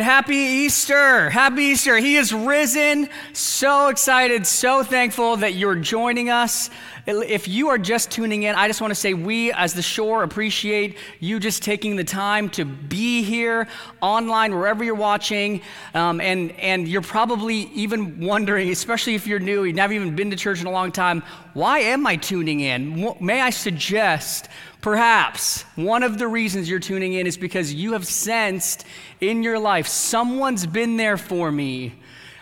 Happy Easter. Happy Easter. He is risen. So excited, so thankful that you're joining us. If you are just tuning in, I just want to say we, as the shore, appreciate you just taking the time to be here online, wherever you're watching. Um, and, and you're probably even wondering, especially if you're new, you've never even been to church in a long time, why am I tuning in? May I suggest Perhaps one of the reasons you're tuning in is because you have sensed in your life, someone's been there for me.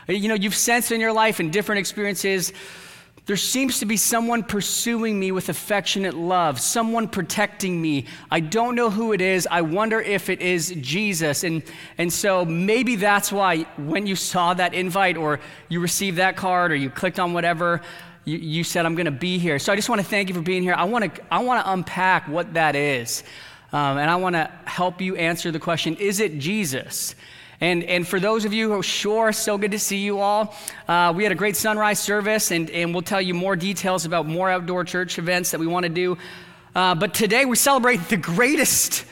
You know, you've sensed in your life in different experiences, there seems to be someone pursuing me with affectionate love, someone protecting me. I don't know who it is. I wonder if it is Jesus. And, and so maybe that's why when you saw that invite or you received that card or you clicked on whatever, you, you said, I'm going to be here. So I just want to thank you for being here. I want to, I want to unpack what that is. Um, and I want to help you answer the question Is it Jesus? And, and for those of you who are sure, so good to see you all. Uh, we had a great sunrise service, and, and we'll tell you more details about more outdoor church events that we want to do. Uh, but today we celebrate the greatest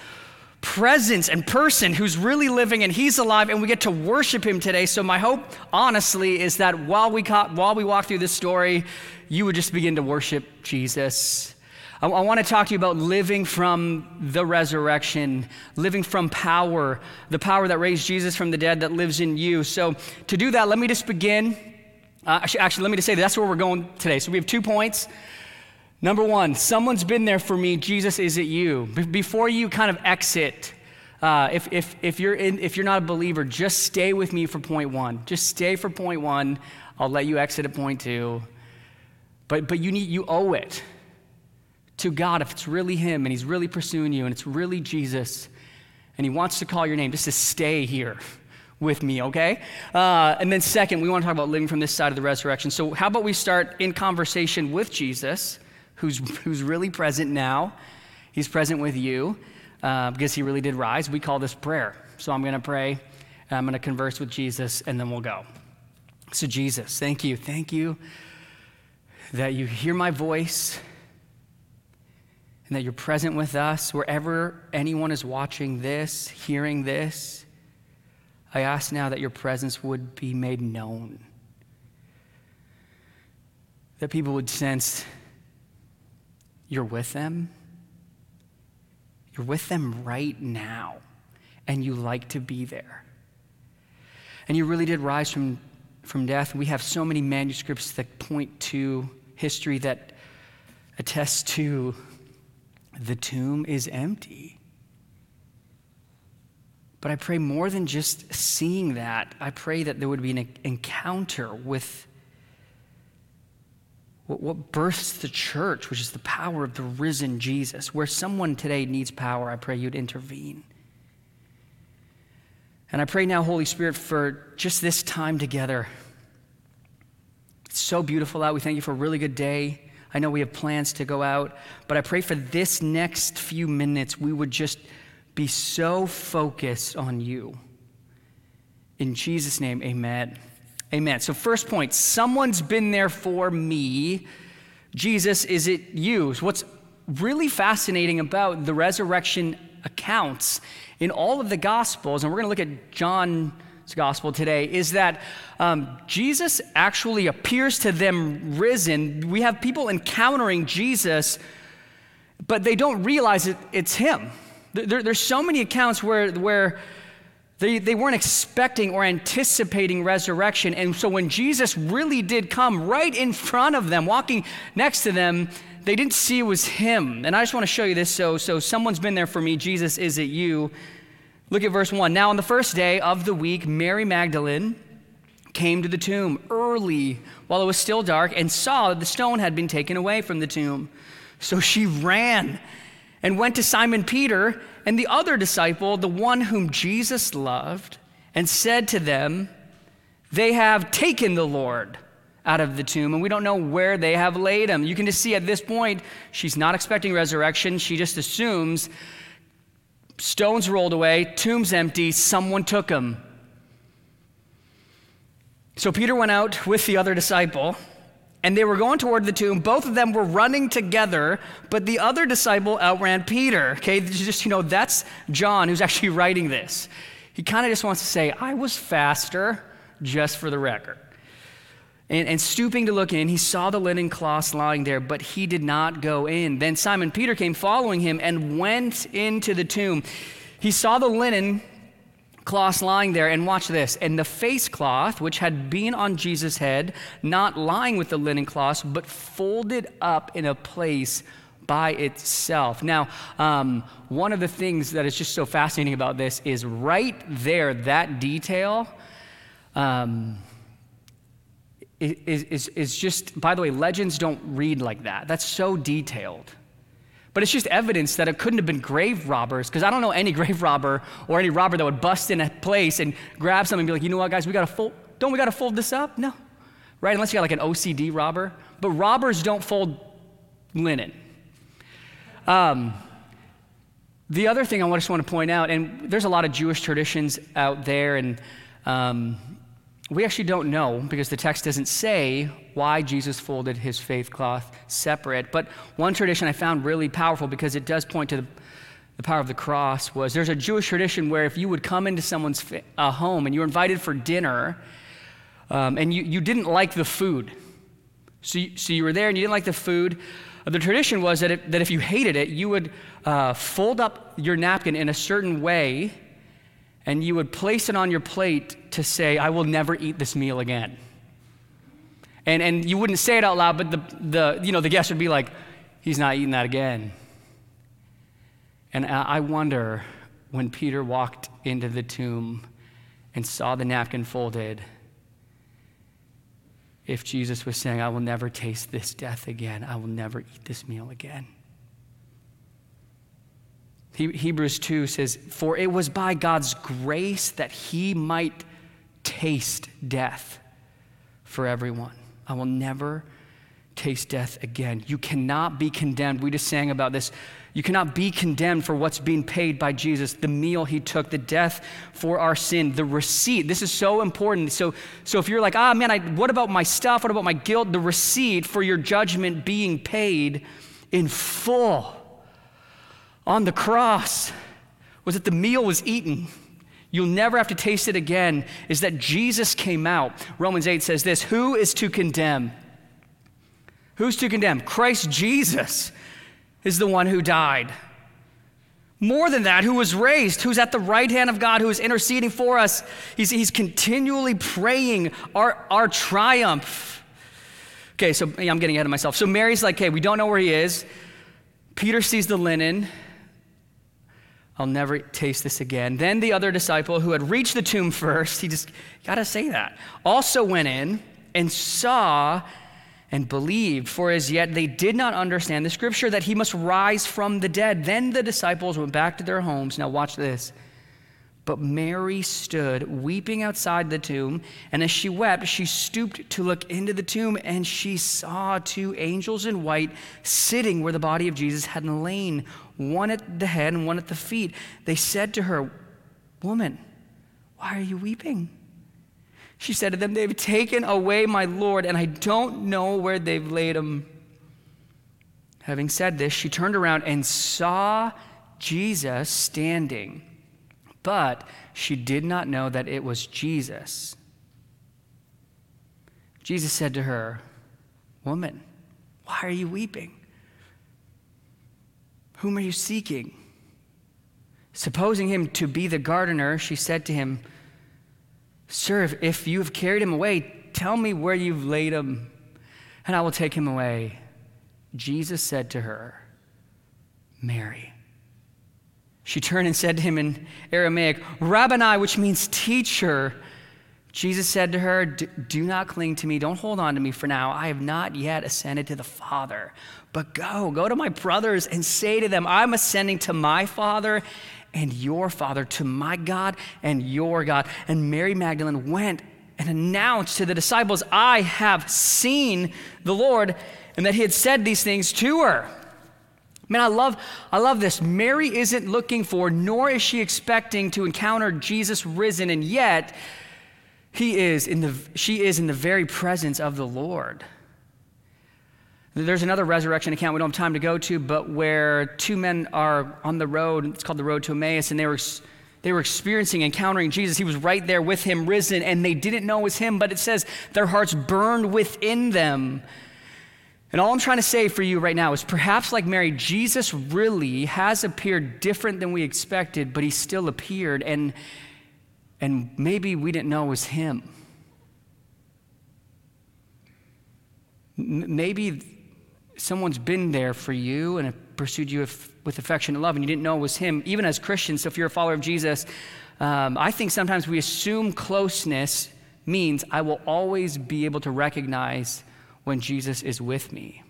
presence and person who's really living and he's alive and we get to worship him today. So my hope honestly is that while we, while we walk through this story you would just begin to worship jesus. I, I want to talk to you about living from the resurrection living from power the power that raised jesus from the dead that lives in you. So to do that let me just begin uh, actually let me just say that's where we're going today. So we have two points Number one, someone's been there for me. Jesus, is it you? Be- before you kind of exit, uh, if, if, if, you're in, if you're not a believer, just stay with me for point one. Just stay for point one. I'll let you exit at point two. But, but you, need, you owe it to God if it's really Him and He's really pursuing you and it's really Jesus and He wants to call your name, just to stay here with me, okay? Uh, and then, second, we want to talk about living from this side of the resurrection. So, how about we start in conversation with Jesus? Who's, who's really present now. He's present with you uh, because he really did rise. We call this prayer. So I'm going to pray, I'm going to converse with Jesus, and then we'll go. So, Jesus, thank you. Thank you that you hear my voice and that you're present with us wherever anyone is watching this, hearing this. I ask now that your presence would be made known, that people would sense you're with them. You're with them right now, and you like to be there. And you really did rise from, from death. We have so many manuscripts that point to history that attest to the tomb is empty. But I pray more than just seeing that, I pray that there would be an encounter with what, births the church, which is the power of the risen Jesus. Where someone today needs power, I pray you'd intervene. And I pray now, Holy Spirit, for just this time together. It's so beautiful out. We thank you for a really good day. I know we have plans to go out, but I pray for this next few minutes, we would just be so focused on you. In Jesus' name, amen. Amen. So, first point someone's been there for me. Jesus, is it you? What's really fascinating about the resurrection accounts in all of the Gospels, and we're going to look at John's Gospel today, is that um, Jesus actually appears to them risen. We have people encountering Jesus, but they don't realize it, it's him. There, there's so many accounts where, where they, they weren't expecting or anticipating resurrection. And so when Jesus really did come right in front of them, walking next to them, they didn't see it was him. And I just want to show you this. So, so someone's been there for me. Jesus, is it you? Look at verse 1. Now, on the first day of the week, Mary Magdalene came to the tomb early while it was still dark and saw that the stone had been taken away from the tomb. So she ran and went to Simon Peter and the other disciple, the one whom Jesus loved, and said to them, They have taken the Lord out of the tomb, and we don't know where they have laid him. You can just see at this point, she's not expecting resurrection. She just assumes stones rolled away, tomb's empty, someone took him. So Peter went out with the other disciple and they were going toward the tomb. Both of them were running together, but the other disciple outran Peter. Okay, just, you know, that's John who's actually writing this. He kind of just wants to say, I was faster, just for the record. And, and, stooping to look in, he saw the linen cloths lying there, but he did not go in. Then Simon Peter came following him and went into the tomb. He saw the linen cloths lying there, and watch this. And the face cloth, which had been on Jesus' head, not lying with the linen cloths, but folded up in a place by itself. Now, um, one of the things that is just so fascinating about this is right there, that detail. Um, is, is, is just, by the way, legends don't read like that. That's so detailed. But it's just evidence that it couldn't have been grave robbers, because I don't know any grave robber or any robber that would bust in a place and grab something and be like, you know what, guys, we got to fold, don't we got to fold this up? No. Right? Unless you got like an OCD robber. But robbers don't fold linen. Um, the other thing I just want to point out, and there's a lot of Jewish traditions out there, and um, we actually don't know because the text doesn't say why Jesus folded his face cloth separate. But one tradition I found really powerful because it does point to the, the power of the cross was there's a Jewish tradition where if you would come into someone's uh, home and you were invited for dinner um, and you, you didn't like the food, so you, so you were there and you didn't like the food, the tradition was that, it, that if you hated it, you would uh, fold up your napkin in a certain way and you would place it on your plate to say, I will never eat this meal again. And, and you wouldn't say it out loud, but the, the, you know, the guest would be like, he's not eating that again. And I wonder when Peter walked into the tomb and saw the napkin folded, if Jesus was saying, I will never taste this death again, I will never eat this meal again. Hebrews 2 says, For it was by God's grace that he might taste death for everyone. I will never taste death again. You cannot be condemned. We just sang about this. You cannot be condemned for what's being paid by Jesus, the meal he took, the death for our sin, the receipt. This is so important. So, so if you're like, ah, man, I, what about my stuff? What about my guilt? The receipt for your judgment being paid in full on the cross was that the meal was eaten. You'll never have to taste it again, is that Jesus came out. Romans 8 says this Who is to condemn? Who's to condemn? Christ Jesus is the one who died. More than that, who was raised, who's at the right hand of God, who is interceding for us. He's, he's continually praying our, our triumph. Okay, so I'm getting ahead of myself. So Mary's like, hey, we don't know where he is. Peter sees the linen. I'll never taste this again. Then the other disciple who had reached the tomb first, he just got to say that, also went in and saw and believed, for as yet they did not understand the scripture that he must rise from the dead. Then the disciples went back to their homes. Now, watch this. But Mary stood weeping outside the tomb, and as she wept, she stooped to look into the tomb, and she saw two angels in white sitting where the body of Jesus had lain, one at the head and one at the feet. They said to her, Woman, why are you weeping? She said to them, They've taken away my Lord, and I don't know where they've laid him. Having said this, she turned around and saw Jesus standing but she did not know that it was Jesus. Jesus said to her, Woman, why are you weeping? Whom are you seeking? Supposing him to be the gardener, she said to him, Sir, if you have carried him away, tell me where you've laid him, and I will take him away. Jesus said to her, Mary. She turned and said to him in Aramaic, Rabboni, which means teacher. Jesus said to her, Do not cling to me. Don't hold on to me for now. I have not yet ascended to the Father. But go, go to my brothers and say to them, I'm ascending to my Father and your Father, to my God and your God. And Mary Magdalene went and announced to the disciples, I have seen the Lord, and that he had said these things to her. Man, I love, I love this. Mary isn't looking for, nor is she expecting to encounter Jesus risen, and yet he is in the, she is in the very presence of the Lord. There's another resurrection account we don't have time to go to, but where two men are on the road, it's called the road to Emmaus, and they were They were experiencing, encountering Jesus. He was right there with him, risen, and they didn't know it was him, but it says their hearts burned within them. And all I'm trying to say for you right now is perhaps like Mary, Jesus really has appeared different than we expected, but he still appeared, and, and maybe we didn't know it was him. Maybe someone's been there for you and pursued you with, with affection and love, and you didn't know it was him, even as Christians. So if you're a follower of Jesus, um, I think sometimes we assume closeness means I will always be able to recognize when Jesus is with me.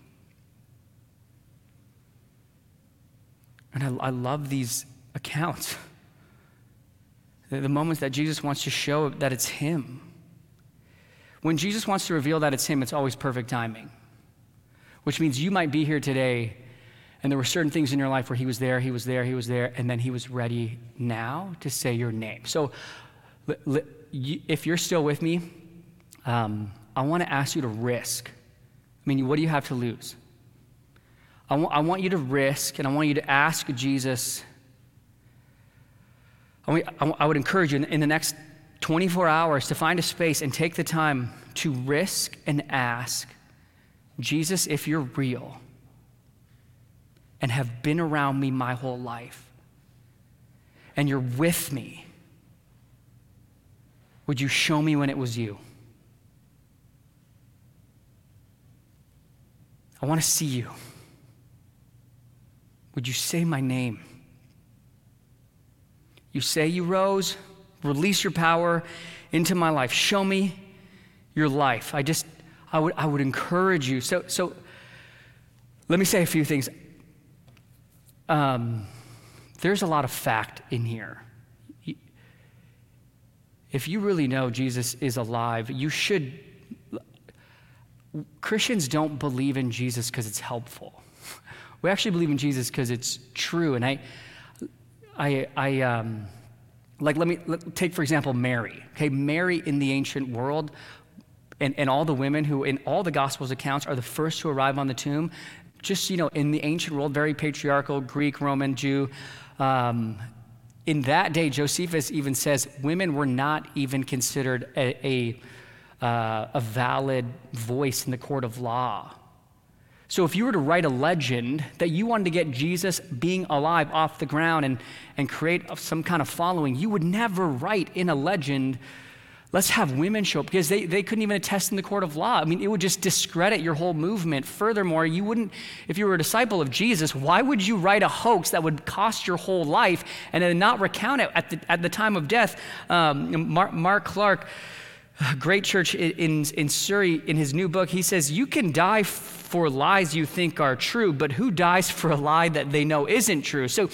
And I, I love these accounts. The, the moments that Jesus wants to show that it's Him. When Jesus wants to reveal that it's Him, it's always perfect timing, which means you might be here today and there were certain things in your life where He was there, He was there, He was there, and then He was ready now to say your name. So if you're still with me, um, I want to ask you to risk I mean, what do you have to lose? I, w- I want you to risk and I want you to ask Jesus. I, would encourage you in, in the next 24 hours to find a space and take the time to risk and ask Jesus, if you're real and have been around me my whole life and you're with me, would you show me when it was you? I want to see you. Would you say my name? You say you rose, release your power into my life. Show me your life. I just, I would, I would encourage you. So, so let me say a few things. Um, there's a lot of fact in here. If you really know Jesus is alive, you should Christians don't believe in Jesus because it's helpful. We actually believe in Jesus because it's true. And I, I, I um, like, let me let, take, for example, Mary. Okay, Mary in the ancient world, and, and all the women who, in all the Gospels accounts, are the first to arrive on the tomb. Just, you know, in the ancient world, very patriarchal, Greek, Roman, Jew. Um, in that day, Josephus even says women were not even considered a, a uh, a valid voice in the court of law. So, if you were to write a legend that you wanted to get Jesus being alive off the ground and, and create some kind of following, you would never write in a legend, let's have women show up, because they, they couldn't even attest in the court of law. I mean, it would just discredit your whole movement. Furthermore, you wouldn't, if you were a disciple of Jesus, why would you write a hoax that would cost your whole life and then not recount it at the, at the time of death? Um, Mark, Mark Clark Great Church in, in Surrey, in his new book, he says, You can die for lies you think are true, but who dies for a lie that they know isn't true? So,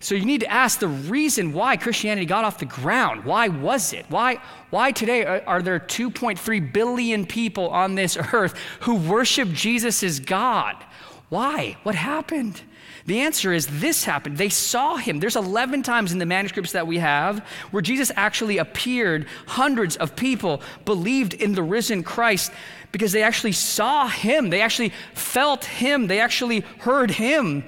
so you need to ask the reason why Christianity got off the ground. Why was it? Why, why today are, are there 2.3 billion people on this earth who worship Jesus as God? Why? What happened? The answer is this happened. They saw him. There's 11 times in the manuscripts that we have where Jesus actually appeared. Hundreds of people believed in the risen Christ because they actually saw him. They actually felt him. They actually heard him.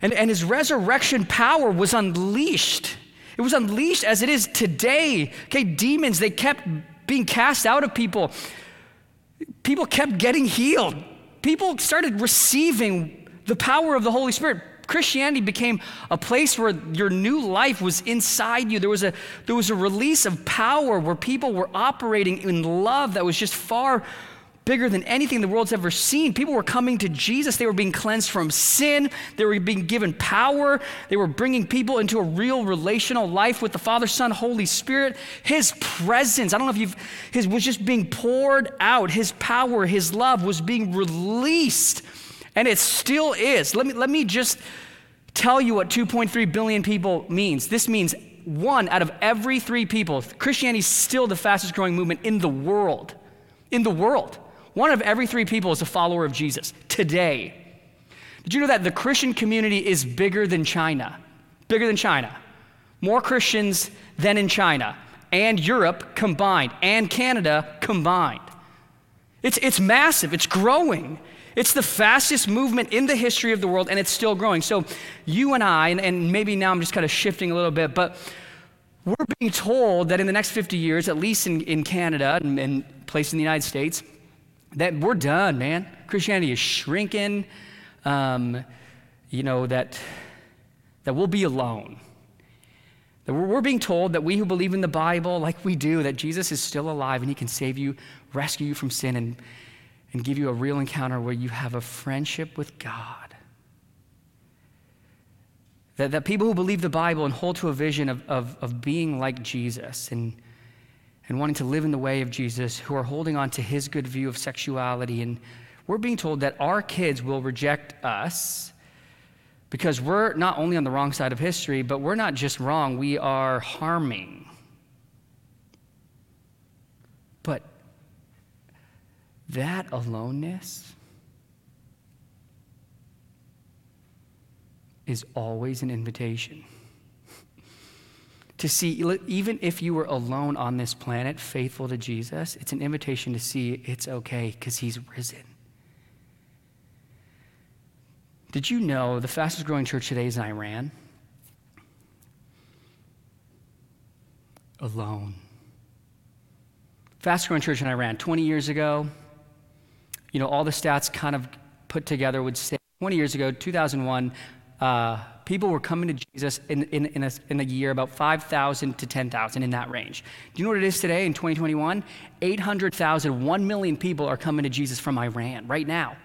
And, and his resurrection power was unleashed. It was unleashed as it is today. Okay, demons, they kept being cast out of people. People kept getting healed. People started receiving the power of the Holy Spirit. Christianity became a place where your new life was inside you. There was a, there was a release of power where people were operating in love that was just far bigger than anything the world's ever seen. People were coming to Jesus. They were being cleansed from sin. They were being given power. They were bringing people into a real relational life with the Father, Son, Holy Spirit. His presence, I don't know if you've, his was just being poured out. His power, his love was being released and it still is. Let me, let me just tell you what 2.3 billion people means. This means one out of every three people, Christianity is still the fastest growing movement in the world. In the world. One of every three people is a follower of Jesus today. Did you know that the Christian community is bigger than China? Bigger than China. More Christians than in China and Europe combined and Canada combined. It's, it's massive, it's growing. It's the fastest movement in the history of the world, and it's still growing. So, you and I, and, and maybe now I'm just kind of shifting a little bit, but we're being told that in the next 50 years, at least in, in Canada and, and places in the United States, that we're done, man. Christianity is shrinking. Um, you know, that, that we'll be alone. That we're, we're being told that we who believe in the Bible, like we do, that Jesus is still alive and he can save you, rescue you from sin, and, and give you a real encounter where you have a friendship with God. That, that people who believe the Bible and hold to a vision of, of, of being like Jesus and, and wanting to live in the way of Jesus, who are holding on to his good view of sexuality. And we're being told that our kids will reject us because we're not only on the wrong side of history, but we're not just wrong, we are harming. But that aloneness, is always an invitation. To see, even if you were alone on this planet, faithful to Jesus, it's an invitation to see it's okay because he's risen. Did you know the fastest growing church today is in Iran? Alone. Fastest growing church in Iran. 20 years ago, you know, all the stats kind of put together would say 20 years ago, 2001, uh, people were coming to Jesus in, in, in, a, in a year about 5,000 to 10,000 in that range. Do you know what it is today in 2021? 800,000, 1 million people are coming to Jesus from Iran right now.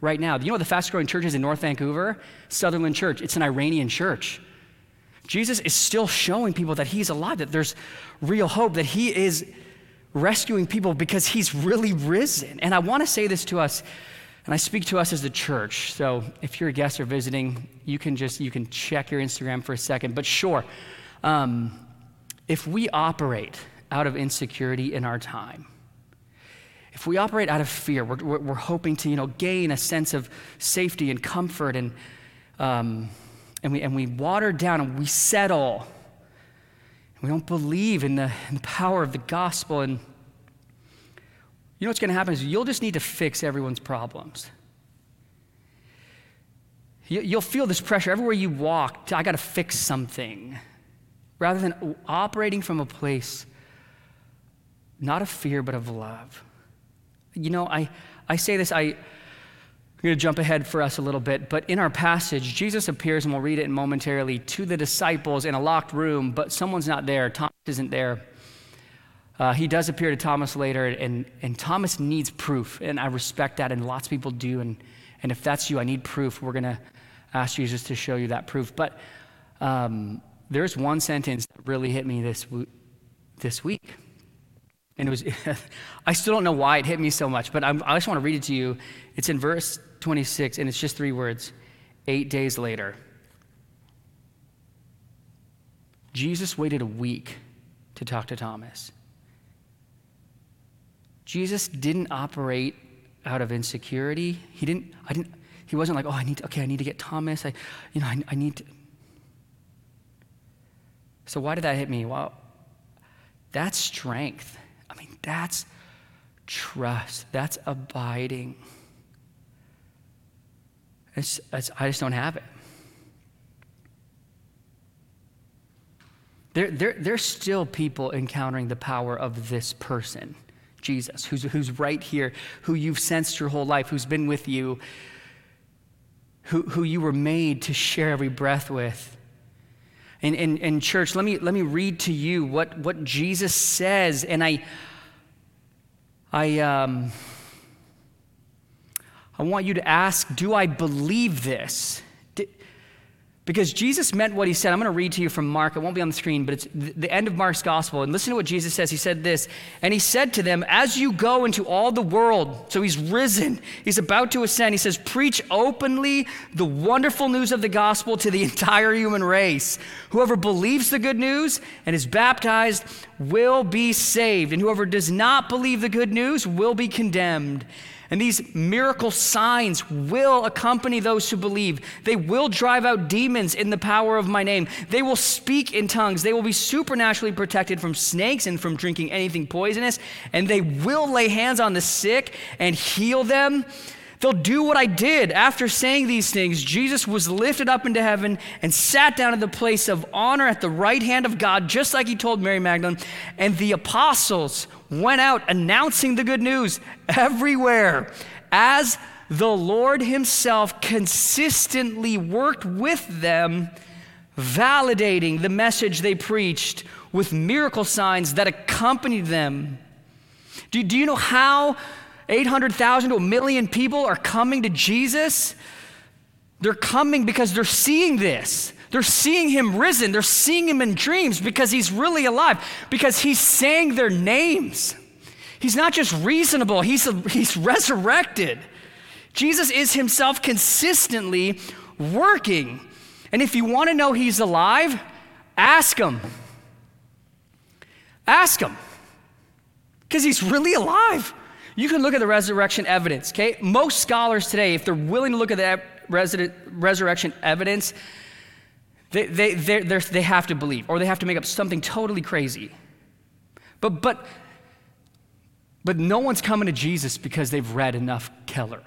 Right now. Do you know what the fastest growing church is in North Vancouver? Sutherland Church. It's an Iranian church. Jesus is still showing people that he's alive, that there's real hope, that he is rescuing people because he's really risen. And I want to say this to us and I speak to us as a church. So if you're a guest or visiting, you can just you can check your Instagram for a second. But sure, um, if we operate out of insecurity in our time, if we operate out of fear, we're, we're, we're hoping to you know gain a sense of safety and comfort, and um, and we and we water down and we settle. We don't believe in the, in the power of the gospel and you know what's going to happen is you'll just need to fix everyone's problems. You'll feel this pressure everywhere you walk. I got to fix something. Rather than operating from a place not of fear, but of love. You know, I, I say this, I, I'm going to jump ahead for us a little bit, but in our passage, Jesus appears, and we'll read it momentarily, to the disciples in a locked room, but someone's not there. Thomas isn't there. Uh, he does appear to Thomas later, and, and Thomas needs proof, and I respect that, and lots of people do. And, and if that's you, I need proof. We're going to ask Jesus to show you that proof. But um, there's one sentence that really hit me this, this week. And it was, I still don't know why it hit me so much, but I'm, I just want to read it to you. It's in verse 26, and it's just three words Eight days later. Jesus waited a week to talk to Thomas. Jesus didn't operate out of insecurity. He didn't, I didn't, he wasn't like, oh, I need to, okay, I need to get Thomas. I, you know, I, I need to. So why did that hit me? Well, that's strength. I mean, that's trust. That's abiding. It's, it's, I just don't have it. There, there, there's still people encountering the power of this person. Jesus, who's, who's right here, who you've sensed your whole life, who's been with you, who, who you were made to share every breath with. And, and, and church, let me, let me read to you what, what Jesus says. And I, I, um, I want you to ask, do I believe this? Because Jesus meant what he said. I'm going to read to you from Mark. It won't be on the screen, but it's the end of Mark's gospel. And listen to what Jesus says. He said this, and he said to them, As you go into all the world, so he's risen, he's about to ascend. He says, Preach openly the wonderful news of the gospel to the entire human race. Whoever believes the good news and is baptized will be saved, and whoever does not believe the good news will be condemned. And these miracle signs will accompany those who believe. They will drive out demons in the power of my name. They will speak in tongues. They will be supernaturally protected from snakes and from drinking anything poisonous. And they will lay hands on the sick and heal them. They'll do what I did. After saying these things, Jesus was lifted up into heaven and sat down in the place of honor at the right hand of God, just like he told Mary Magdalene. And the apostles went out announcing the good news everywhere as the Lord himself consistently worked with them, validating the message they preached with miracle signs that accompanied them. Do, do you know how 800,000 to a million people are coming to Jesus? They're coming because they're seeing this. They're seeing him risen. They're seeing him in dreams because he's really alive, because he's saying their names. He's not just reasonable, he's, a, he's resurrected. Jesus is himself consistently working. And if you want to know he's alive, ask him. Ask him. Because he's really alive. You can look at the resurrection evidence, okay? Most scholars today, if they're willing to look at the resurrection evidence, they, they, they they have to believe, or they have to make up something totally crazy. But, but, but no one's coming to Jesus because they've read enough Keller.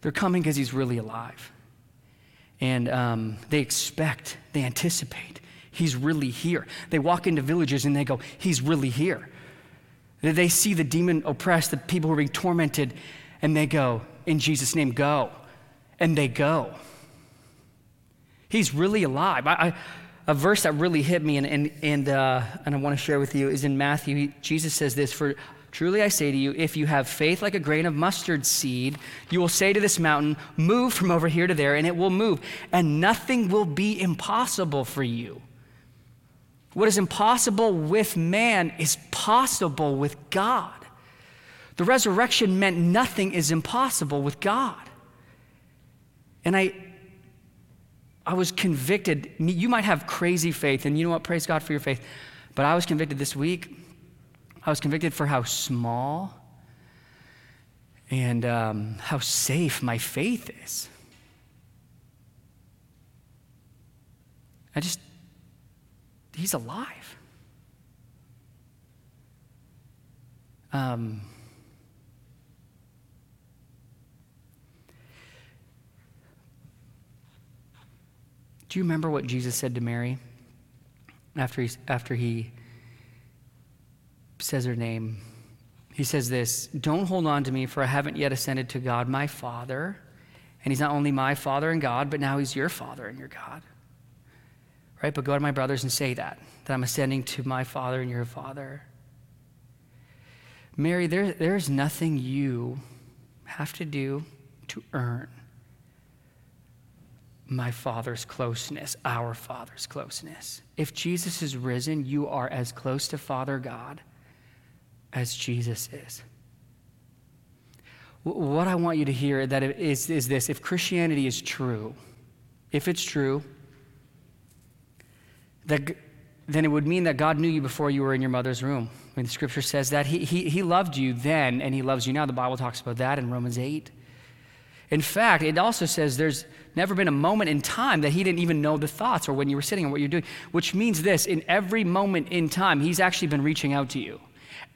They're coming because he's really alive. And um, they expect, they anticipate, he's really here. They walk into villages and they go, he's really here. They see the demon oppressed, the people who are being tormented, and they go, in Jesus' name, go. And they go. He's really alive. I, I, a verse that really hit me and, and, and, uh, and I want to share with you is in Matthew. Jesus says this For Truly I say to you, if you have faith like a grain of mustard seed, you will say to this mountain, Move from over here to there, and it will move, and nothing will be impossible for you. What is impossible with man is possible with God. The resurrection meant nothing is impossible with God. And I, I was convicted. You might have crazy faith, and you know what? Praise God for your faith. But I was convicted this week I was convicted for how small and um, how safe my faith is. I just, he's alive. Um, do you remember what Jesus said to Mary after he, after he says her name. He says this Don't hold on to me, for I haven't yet ascended to God, my Father. And he's not only my Father and God, but now he's your Father and your God. Right? But go to my brothers and say that, that I'm ascending to my Father and your Father. Mary, there, there's nothing you have to do to earn my Father's closeness, our Father's closeness. If Jesus is risen, you are as close to Father God as Jesus is. What I want you to hear that is, is this if Christianity is true, if it's true, that, then it would mean that God knew you before you were in your mother's womb. When the scripture says that, he, he, he loved you then and he loves you now. The Bible talks about that in Romans 8. In fact, it also says there's never been a moment in time that he didn't even know the thoughts or when you were sitting and what you're doing, which means this in every moment in time, he's actually been reaching out to you.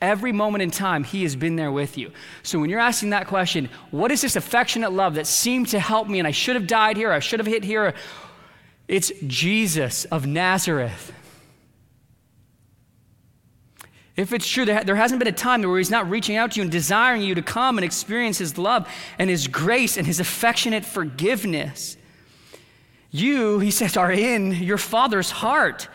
Every moment in time, He has been there with you. So when you're asking that question, what is this affectionate love that seemed to help me and I should have died here, I should have hit here? It's Jesus of Nazareth. If it's true, there hasn't been a time where He's not reaching out to you and desiring you to come and experience His love and His grace and His affectionate forgiveness. You, He says, are in your Father's heart.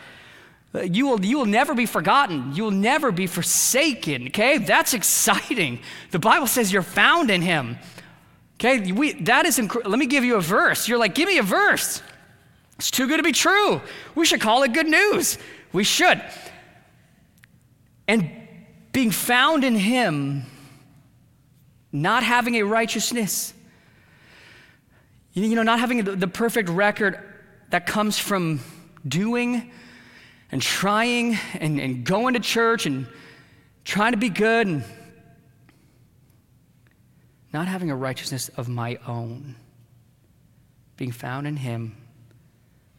Uh, you will, you will never be forgotten. You will never be forsaken. Okay? That's exciting. The Bible says you're found in Him. Okay? We, that is, inc- let me give you a verse. You're like, give me a verse. It's too good to be true. We should call it good news. We should. And being found in Him, not having a righteousness, you know, not having the perfect record that comes from doing and trying and, and going to church and trying to be good and not having a righteousness of my own, being found in Him,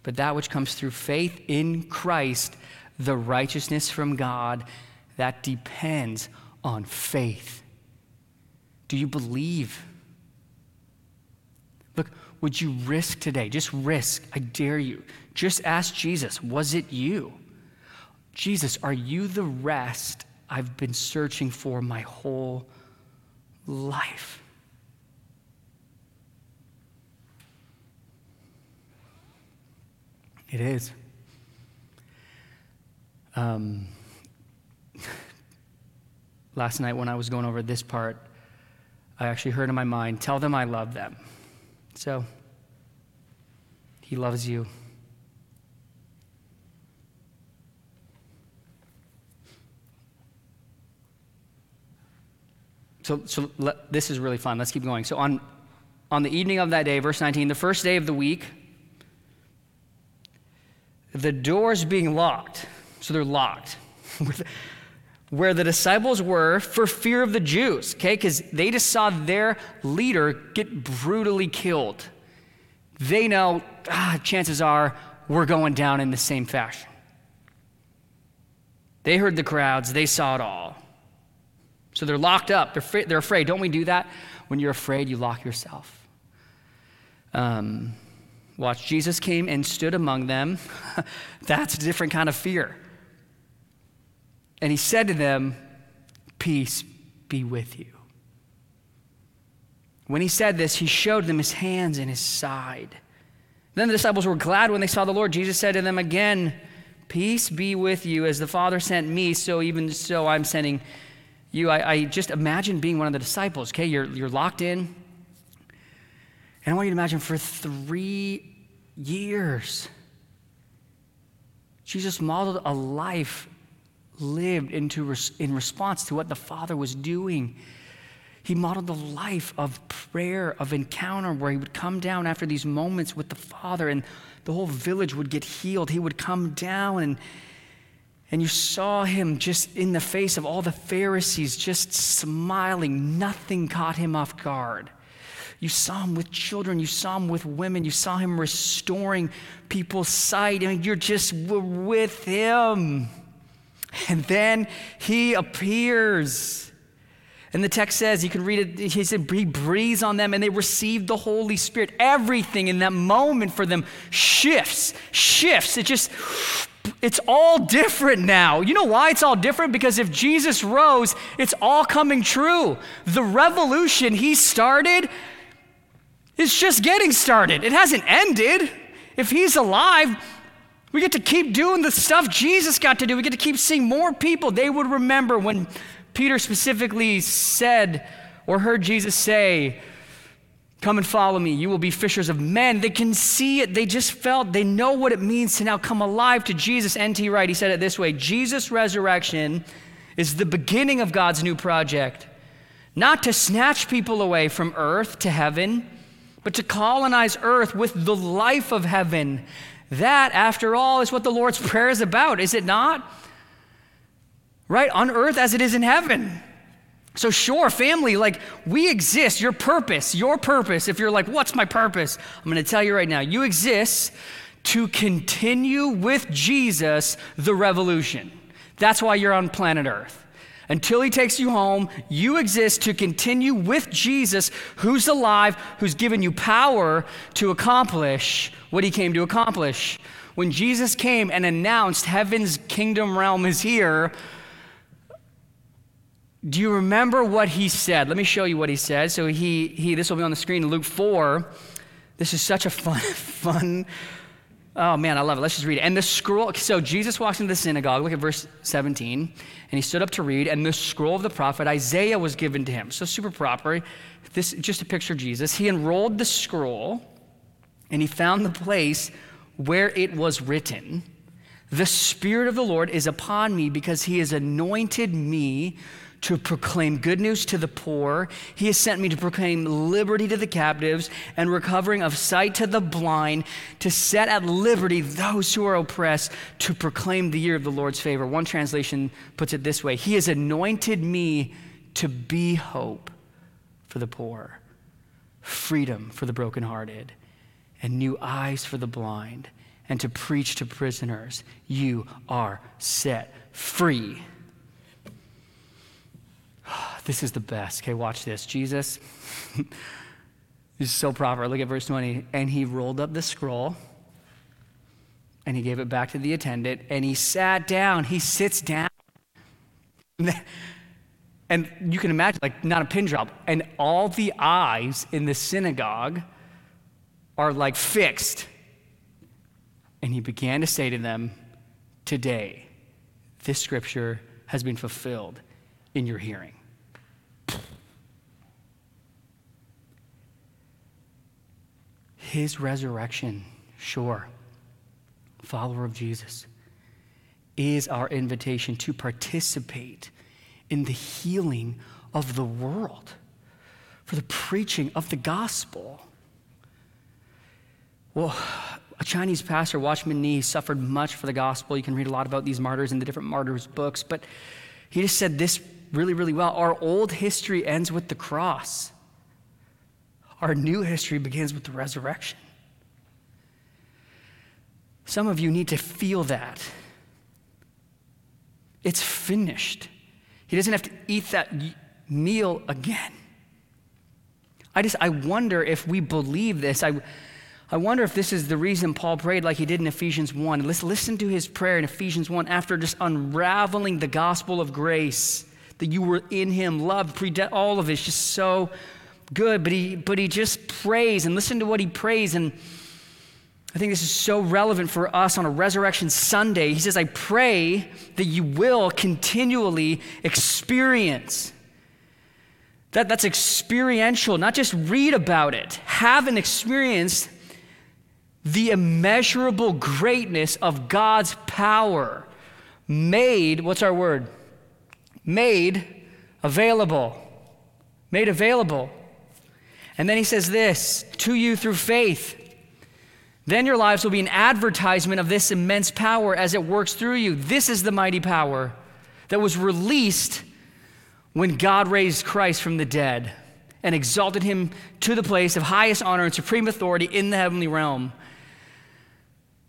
but that which comes through faith in Christ, the righteousness from God that depends on faith? Do you believe? Look, would you risk today? Just risk. I dare you. Just ask Jesus, was it you? Jesus, are you the rest I've been searching for my whole life? It is. Um, last night, when I was going over this part, I actually heard in my mind, tell them I love them. So, he loves you. So, so let, this is really fun. Let's keep going. So, on, on the evening of that day, verse 19, the first day of the week, the doors being locked, so they're locked, where the disciples were for fear of the Jews, okay? Because they just saw their leader get brutally killed. They know, ah, chances are we're going down in the same fashion. They heard the crowds, they saw it all. So they're locked up, they're, they're afraid. Don't we do that? When you're afraid, you lock yourself. Um, Watch, Jesus came and stood among them. That's a different kind of fear. And he said to them, Peace be with you. When he said this, he showed them his hands and his side. Then the disciples were glad when they saw the Lord. Jesus said to them again, Peace be with you. As the Father sent me, so even so I'm sending you. I, I just imagine being one of the disciples, okay? You're, you're locked in. And I want you to imagine for three years, Jesus modeled a life lived into in response to what the Father was doing. He modeled the life of prayer, of encounter, where he would come down after these moments with the Father and the whole village would get healed. He would come down and and you saw him just in the face of all the Pharisees, just smiling. Nothing caught him off guard. You saw him with children. You saw him with women. You saw him restoring people's sight. I mean, you're just with him. And then he appears. And the text says, you can read it, he said, he breathes on them and they receive the Holy Spirit. Everything in that moment for them shifts, shifts. It just, it's all different now. You know why it's all different? Because if Jesus rose, it's all coming true. The revolution he started, it's just getting started, it hasn't ended. If he's alive, we get to keep doing the stuff Jesus got to do. We get to keep seeing more people. They would remember when Peter specifically said or heard Jesus say, Come and follow me. You will be fishers of men. They can see it. They just felt, they know what it means to now come alive to Jesus. N.T. Wright, he said it this way Jesus' resurrection is the beginning of God's new project, not to snatch people away from earth to heaven but to colonize earth with the life of heaven. That, after all, is what the Lord's Prayer is about, is it not? Right? On earth as it is in heaven. So, sure, family, like we exist, your purpose, your purpose. If you're like, what's my purpose? I'm going to tell you right now, you exist to continue with Jesus the revolution. That's why you're on planet Earth. Until he takes you home, you exist to continue with Jesus, who's alive, who's given you power to accomplish what he came to accomplish. When Jesus came and announced heaven's kingdom realm is here, do you remember what he said? Let me show you what he said. So he, he this will be on the screen, Luke 4. This is such a fun, fun Oh man, I love it. Let's just read it. And the scroll, so Jesus walks into the synagogue, look at verse 17, and he stood up to read, and the scroll of the prophet Isaiah was given to him. So super proper. This just a picture of Jesus. He unrolled the scroll, and he found the place where it was written. The Spirit of the Lord is upon me because he has anointed me to proclaim good news to the poor. He has sent me to proclaim liberty to the captives and recovering of sight to the blind, to set at liberty those who are oppressed, to proclaim the year of the Lord's favor. One translation puts it this way He has anointed me to be hope for the poor, freedom for the brokenhearted, and new eyes for the blind, and to preach to prisoners, You are set free this is the best. Okay, watch this. Jesus, is so proper. Look at verse 20. And he rolled up the scroll and he gave it back to the attendant and he sat down. He sits down. And you can imagine, like, not a pin drop. And all the eyes in the synagogue are like fixed. And he began to say to them, Today, this scripture has been fulfilled in your hearing. His resurrection, sure, follower of Jesus, is our invitation to participate in the healing of the world, for the preaching of the gospel. Well, a Chinese pastor, Watchman Nee, suffered much for the gospel. You can read a lot about these martyrs in the different martyrs' books, but he just said this really, really well. Our old history ends with the cross, our new history begins with the resurrection. Some of you need to feel that. It's finished. He doesn't have to eat that meal again. I just, I wonder if we believe this. I, I wonder if this is the reason Paul prayed like he did in Ephesians 1. Let's listen to his prayer in Ephesians 1 after just unraveling the gospel of grace that you were in him, loved, prede- all of it's just so good. But he, but he just prays and listen to what he prays. And I think this is so relevant for us on a Resurrection Sunday. He says, I pray that you will continually experience. That, that's experiential, not just read about it. Have an experience the immeasurable greatness of God's power made, what's our word? Made available. Made available. And then he says this to you through faith. Then your lives will be an advertisement of this immense power as it works through you. This is the mighty power that was released when God raised Christ from the dead and exalted him to the place of highest honor and supreme authority in the heavenly realm.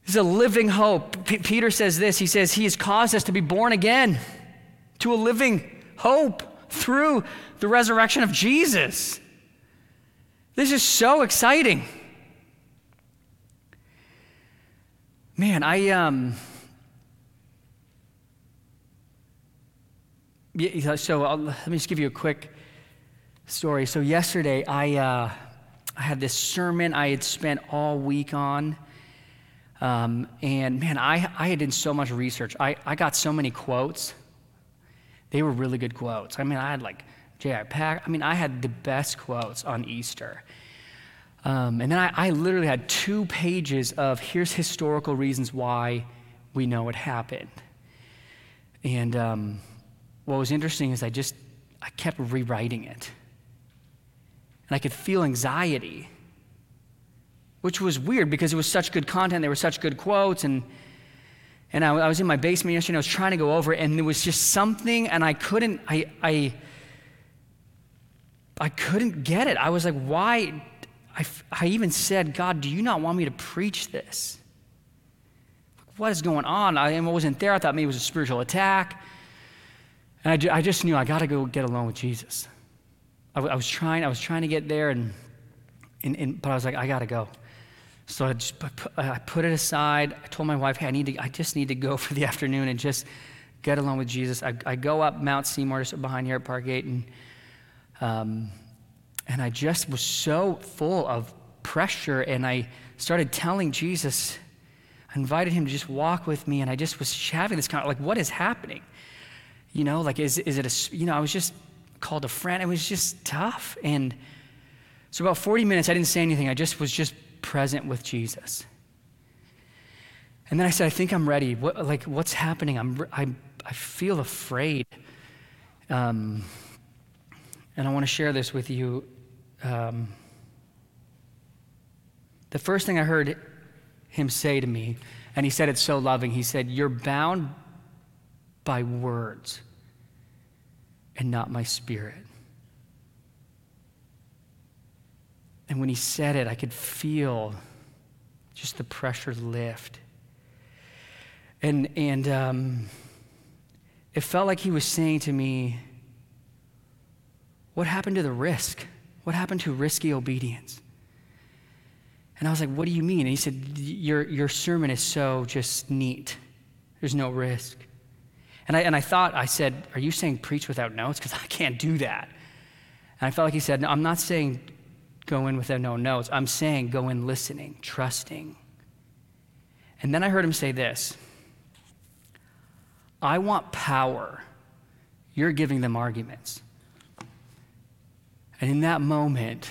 This is a living hope. P- Peter says this He says, He has caused us to be born again to a living hope through the resurrection of Jesus. This is so exciting. Man, I um. Yeah, so I'll, let me just give you a quick story. So yesterday, I uh, I had this sermon I had spent all week on, um, and man, I I had done so much research. I I got so many quotes. They were really good quotes. I mean, I had like J.I. Pack. I mean, I had the best quotes on Easter. Um, and then I, I literally had two pages of here's historical reasons why we know it happened. And um, what was interesting is I just, I kept rewriting it. And I could feel anxiety, which was weird because it was such good content. There were such good quotes. And, and I, I was in my basement yesterday and I was trying to go over it. And there was just something, and I couldn't, I, I, I couldn't get it. I was like, why? I, I even said, God, do you not want me to preach this? What is going on? I, wasn't there. I thought maybe it was a spiritual attack. And I, I just knew I got to go get alone with Jesus. I, I, was trying, I was trying to get there, and, and, and but I was like, I got to go. So I, just, I put it aside. I told my wife, hey, I, need to, I just need to go for the afternoon and just get alone with Jesus. I, I go up Mount Seymour, just behind here at Parkgate, and um, and I just was so full of pressure, and I started telling Jesus, I invited him to just walk with me, and I just was having this kind of like, what is happening? You know, like, is, is it a, you know, I was just called a friend. It was just tough. And so, about 40 minutes, I didn't say anything. I just was just present with Jesus. And then I said, I think I'm ready. What, like, what's happening? I'm, I, I feel afraid. Um, and I want to share this with you um, the first thing I heard him say to me, and he said it so loving, he said, You're bound by words and not my spirit. And when he said it, I could feel just the pressure lift. And, and um, it felt like he was saying to me, what happened to the risk? What happened to risky obedience? And I was like, What do you mean? And he said, Your, your sermon is so just neat. There's no risk. And I, and I thought, I said, Are you saying preach without notes? Because I can't do that. And I felt like he said, No, I'm not saying go in without no notes. I'm saying go in listening, trusting. And then I heard him say this I want power. You're giving them arguments. And in that moment,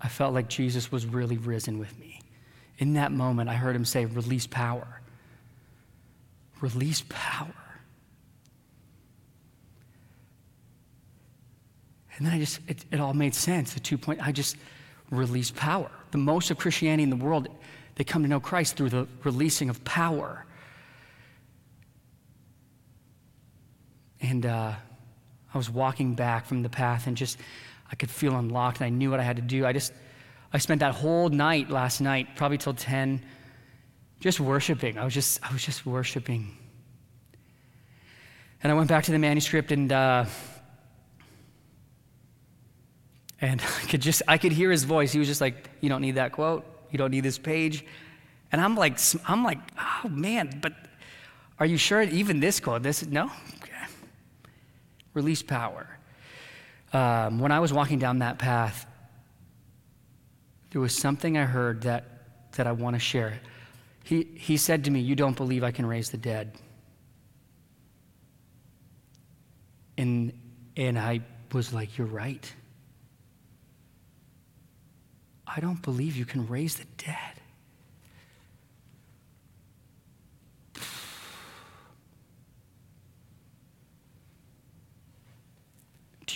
I felt like Jesus was really risen with me. In that moment, I heard him say, Release power. Release power. And then I just, it, it all made sense. The two point, I just released power. The most of Christianity in the world, they come to know Christ through the releasing of power. And uh, I was walking back from the path and just, I could feel unlocked and I knew what I had to do. I just, I spent that whole night last night, probably till 10, just worshiping. I was just, I was just worshiping. And I went back to the manuscript and, uh, and I could just, I could hear his voice. He was just like, you don't need that quote. You don't need this page. And I'm like, I'm like, oh man, but are you sure even this quote, this, no? Release power. Um, when I was walking down that path, there was something I heard that, that I want to share. He, he said to me, You don't believe I can raise the dead. And, and I was like, You're right. I don't believe you can raise the dead.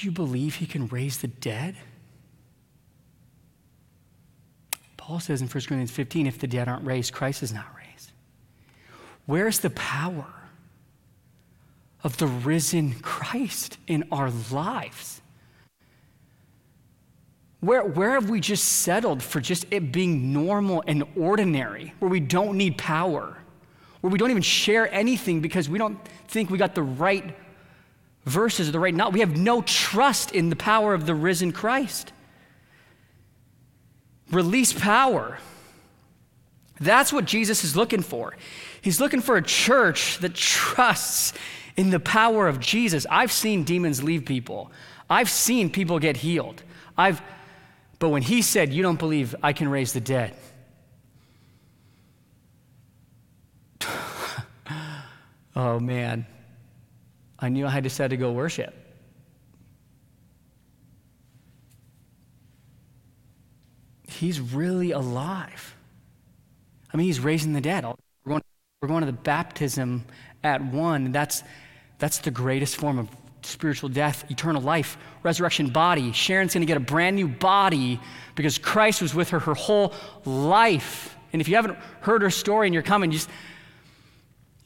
Do you believe he can raise the dead? Paul says in 1 Corinthians 15 if the dead aren't raised, Christ is not raised. Where's the power of the risen Christ in our lives? Where, where have we just settled for just it being normal and ordinary, where we don't need power, where we don't even share anything because we don't think we got the right verses are the right not. We have no trust in the power of the risen Christ. Release power. That's what Jesus is looking for. He's looking for a church that trusts in the power of Jesus. I've seen demons leave people. I've seen people get healed. I've but when he said, "You don't believe I can raise the dead." oh man. I knew I had to decide to go worship. He's really alive. I mean, he's raising the dead. We're going, we're going to the baptism at one. That's, that's the greatest form of spiritual death, eternal life, resurrection body. Sharon's going to get a brand new body because Christ was with her her whole life. And if you haven't heard her story and you're coming, just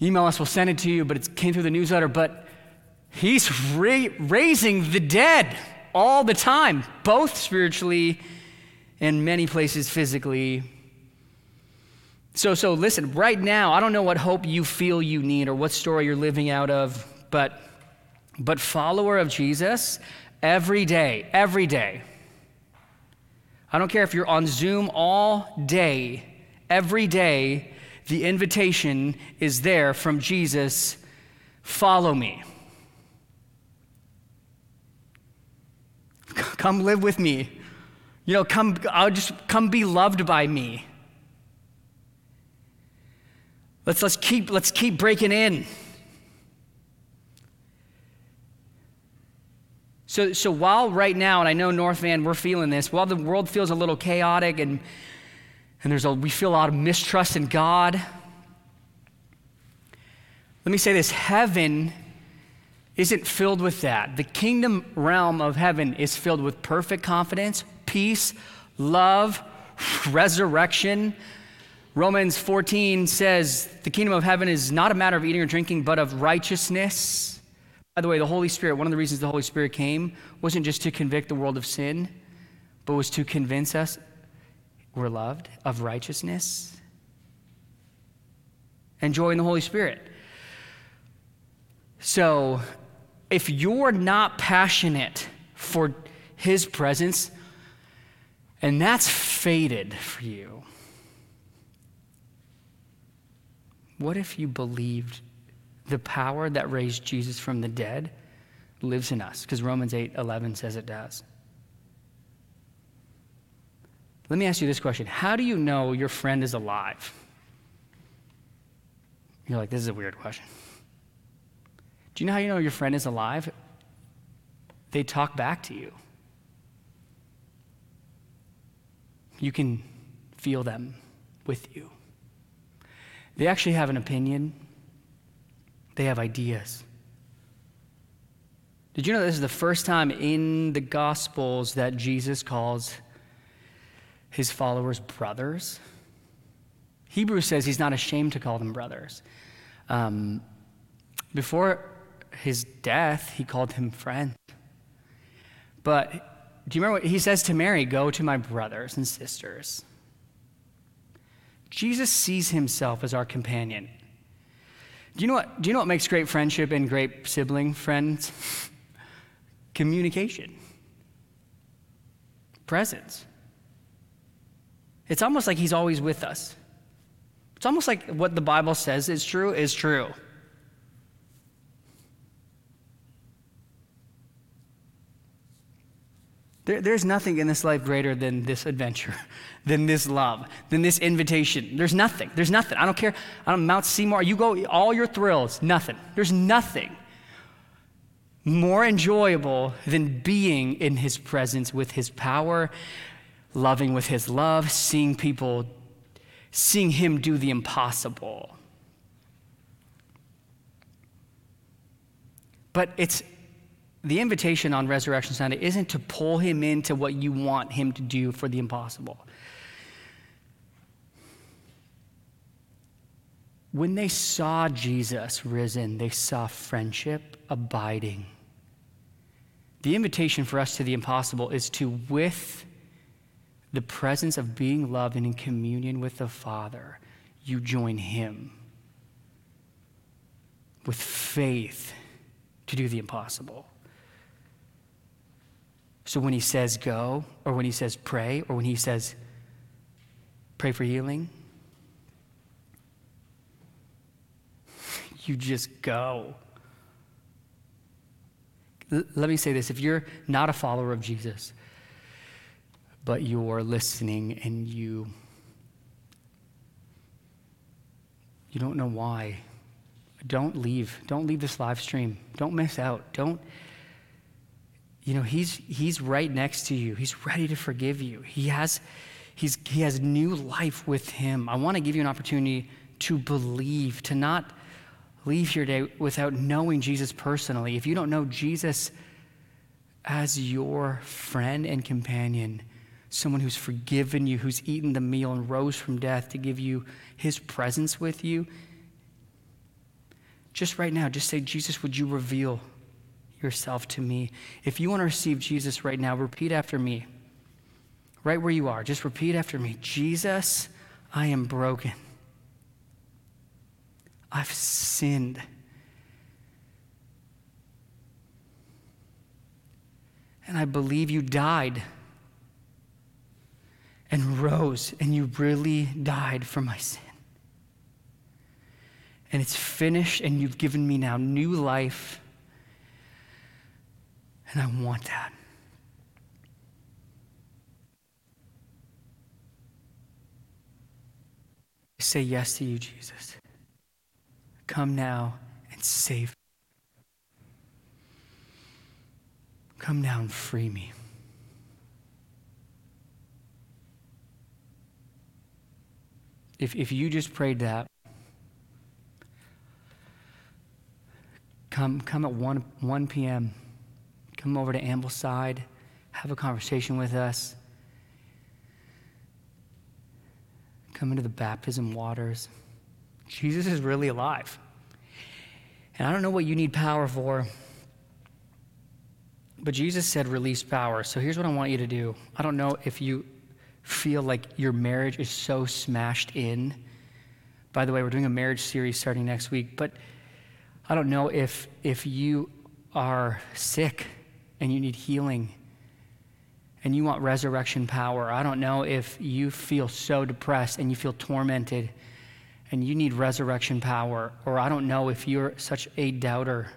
email us, we'll send it to you, but it came through the newsletter. But He's ra- raising the dead all the time, both spiritually and many places physically. So, so listen, right now, I don't know what hope you feel you need or what story you're living out of, but, but follower of Jesus, every day, every day. I don't care if you're on Zoom all day, every day, the invitation is there from Jesus follow me. Come live with me. You know, come, I'll just come be loved by me. Let's, let's, keep, let's keep breaking in. So, so while right now, and I know North Van, we're feeling this, while the world feels a little chaotic and, and there's a, we feel a lot of mistrust in God, let me say this heaven isn't filled with that. The kingdom realm of heaven is filled with perfect confidence, peace, love, resurrection. Romans 14 says the kingdom of heaven is not a matter of eating or drinking, but of righteousness. By the way, the Holy Spirit, one of the reasons the Holy Spirit came wasn't just to convict the world of sin, but was to convince us we're loved, of righteousness, and joy in the Holy Spirit. So, if you're not passionate for his presence, and that's faded for you. What if you believed the power that raised Jesus from the dead lives in us? Because Romans 8 11 says it does. Let me ask you this question How do you know your friend is alive? You're like, this is a weird question. Do you know how you know your friend is alive? They talk back to you. You can feel them with you. They actually have an opinion, they have ideas. Did you know this is the first time in the Gospels that Jesus calls his followers brothers? Hebrews says he's not ashamed to call them brothers. Um, before his death, he called him friend. But do you remember what he says to Mary? Go to my brothers and sisters. Jesus sees himself as our companion. Do you know what, do you know what makes great friendship and great sibling friends? Communication, presence. It's almost like he's always with us. It's almost like what the Bible says is true is true. There, there's nothing in this life greater than this adventure, than this love, than this invitation. There's nothing. There's nothing. I don't care. I don't Mount Seymour. You go, all your thrills, nothing. There's nothing more enjoyable than being in his presence with his power, loving with his love, seeing people, seeing him do the impossible. But it's the invitation on Resurrection Sunday isn't to pull him into what you want him to do for the impossible. When they saw Jesus risen, they saw friendship abiding. The invitation for us to the impossible is to, with the presence of being loved and in communion with the Father, you join Him with faith to do the impossible. So when he says go, or when he says pray, or when he says pray for healing, you just go. L- let me say this. If you're not a follower of Jesus, but you're listening and you you don't know why don't leave. Don't leave this live stream. Don't miss out. Don't you know, he's, he's right next to you. He's ready to forgive you. He has, he's, he has new life with him. I want to give you an opportunity to believe, to not leave your day without knowing Jesus personally. If you don't know Jesus as your friend and companion, someone who's forgiven you, who's eaten the meal and rose from death to give you his presence with you, just right now, just say, Jesus, would you reveal yourself to me. If you want to receive Jesus right now, repeat after me. Right where you are, just repeat after me Jesus, I am broken. I've sinned. And I believe you died and rose, and you really died for my sin. And it's finished, and you've given me now new life and I want that. I say yes to you, Jesus. Come now and save. me. Come now and free me. If, if you just prayed that, come, come at 1, 1 p.m come over to Ambleside, have a conversation with us. Come into the baptism waters. Jesus is really alive. And I don't know what you need power for, but Jesus said release power. So here's what I want you to do. I don't know if you feel like your marriage is so smashed in. By the way, we're doing a marriage series starting next week, but I don't know if if you are sick and you need healing and you want resurrection power. I don't know if you feel so depressed and you feel tormented and you need resurrection power, or I don't know if you're such a doubter,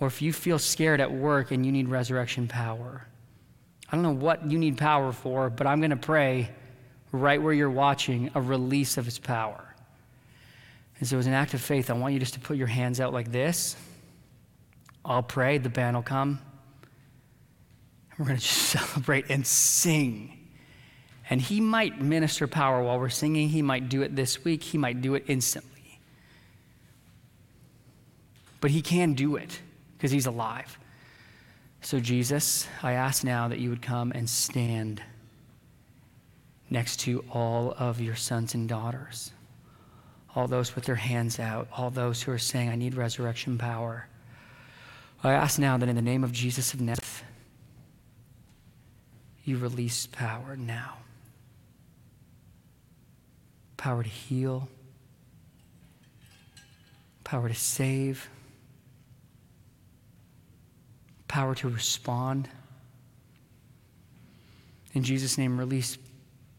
or if you feel scared at work and you need resurrection power. I don't know what you need power for, but I'm going to pray right where you're watching a release of his power. And so, as an act of faith, I want you just to put your hands out like this. I'll pray, the band will come. And we're going to just celebrate and sing. And he might minister power while we're singing. He might do it this week. He might do it instantly. But he can do it because he's alive. So, Jesus, I ask now that you would come and stand next to all of your sons and daughters, all those with their hands out, all those who are saying, I need resurrection power. I ask now that in the name of Jesus of Nazareth, you release power now power to heal, power to save, power to respond. In Jesus' name, release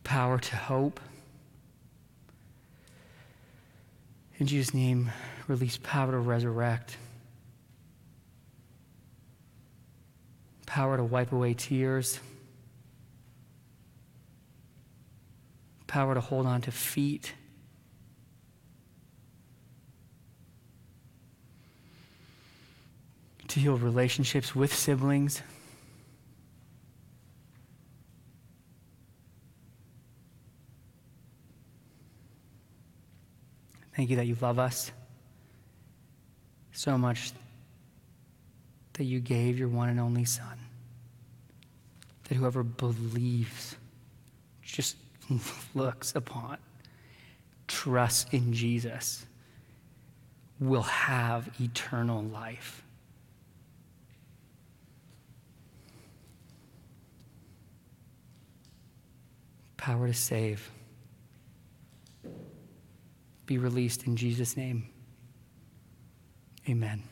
power to hope. In Jesus' name, release power to resurrect. Power to wipe away tears. Power to hold on to feet. To heal relationships with siblings. Thank you that you love us so much that you gave your one and only Son. That whoever believes, just looks upon, trusts in Jesus, will have eternal life. Power to save be released in Jesus' name. Amen.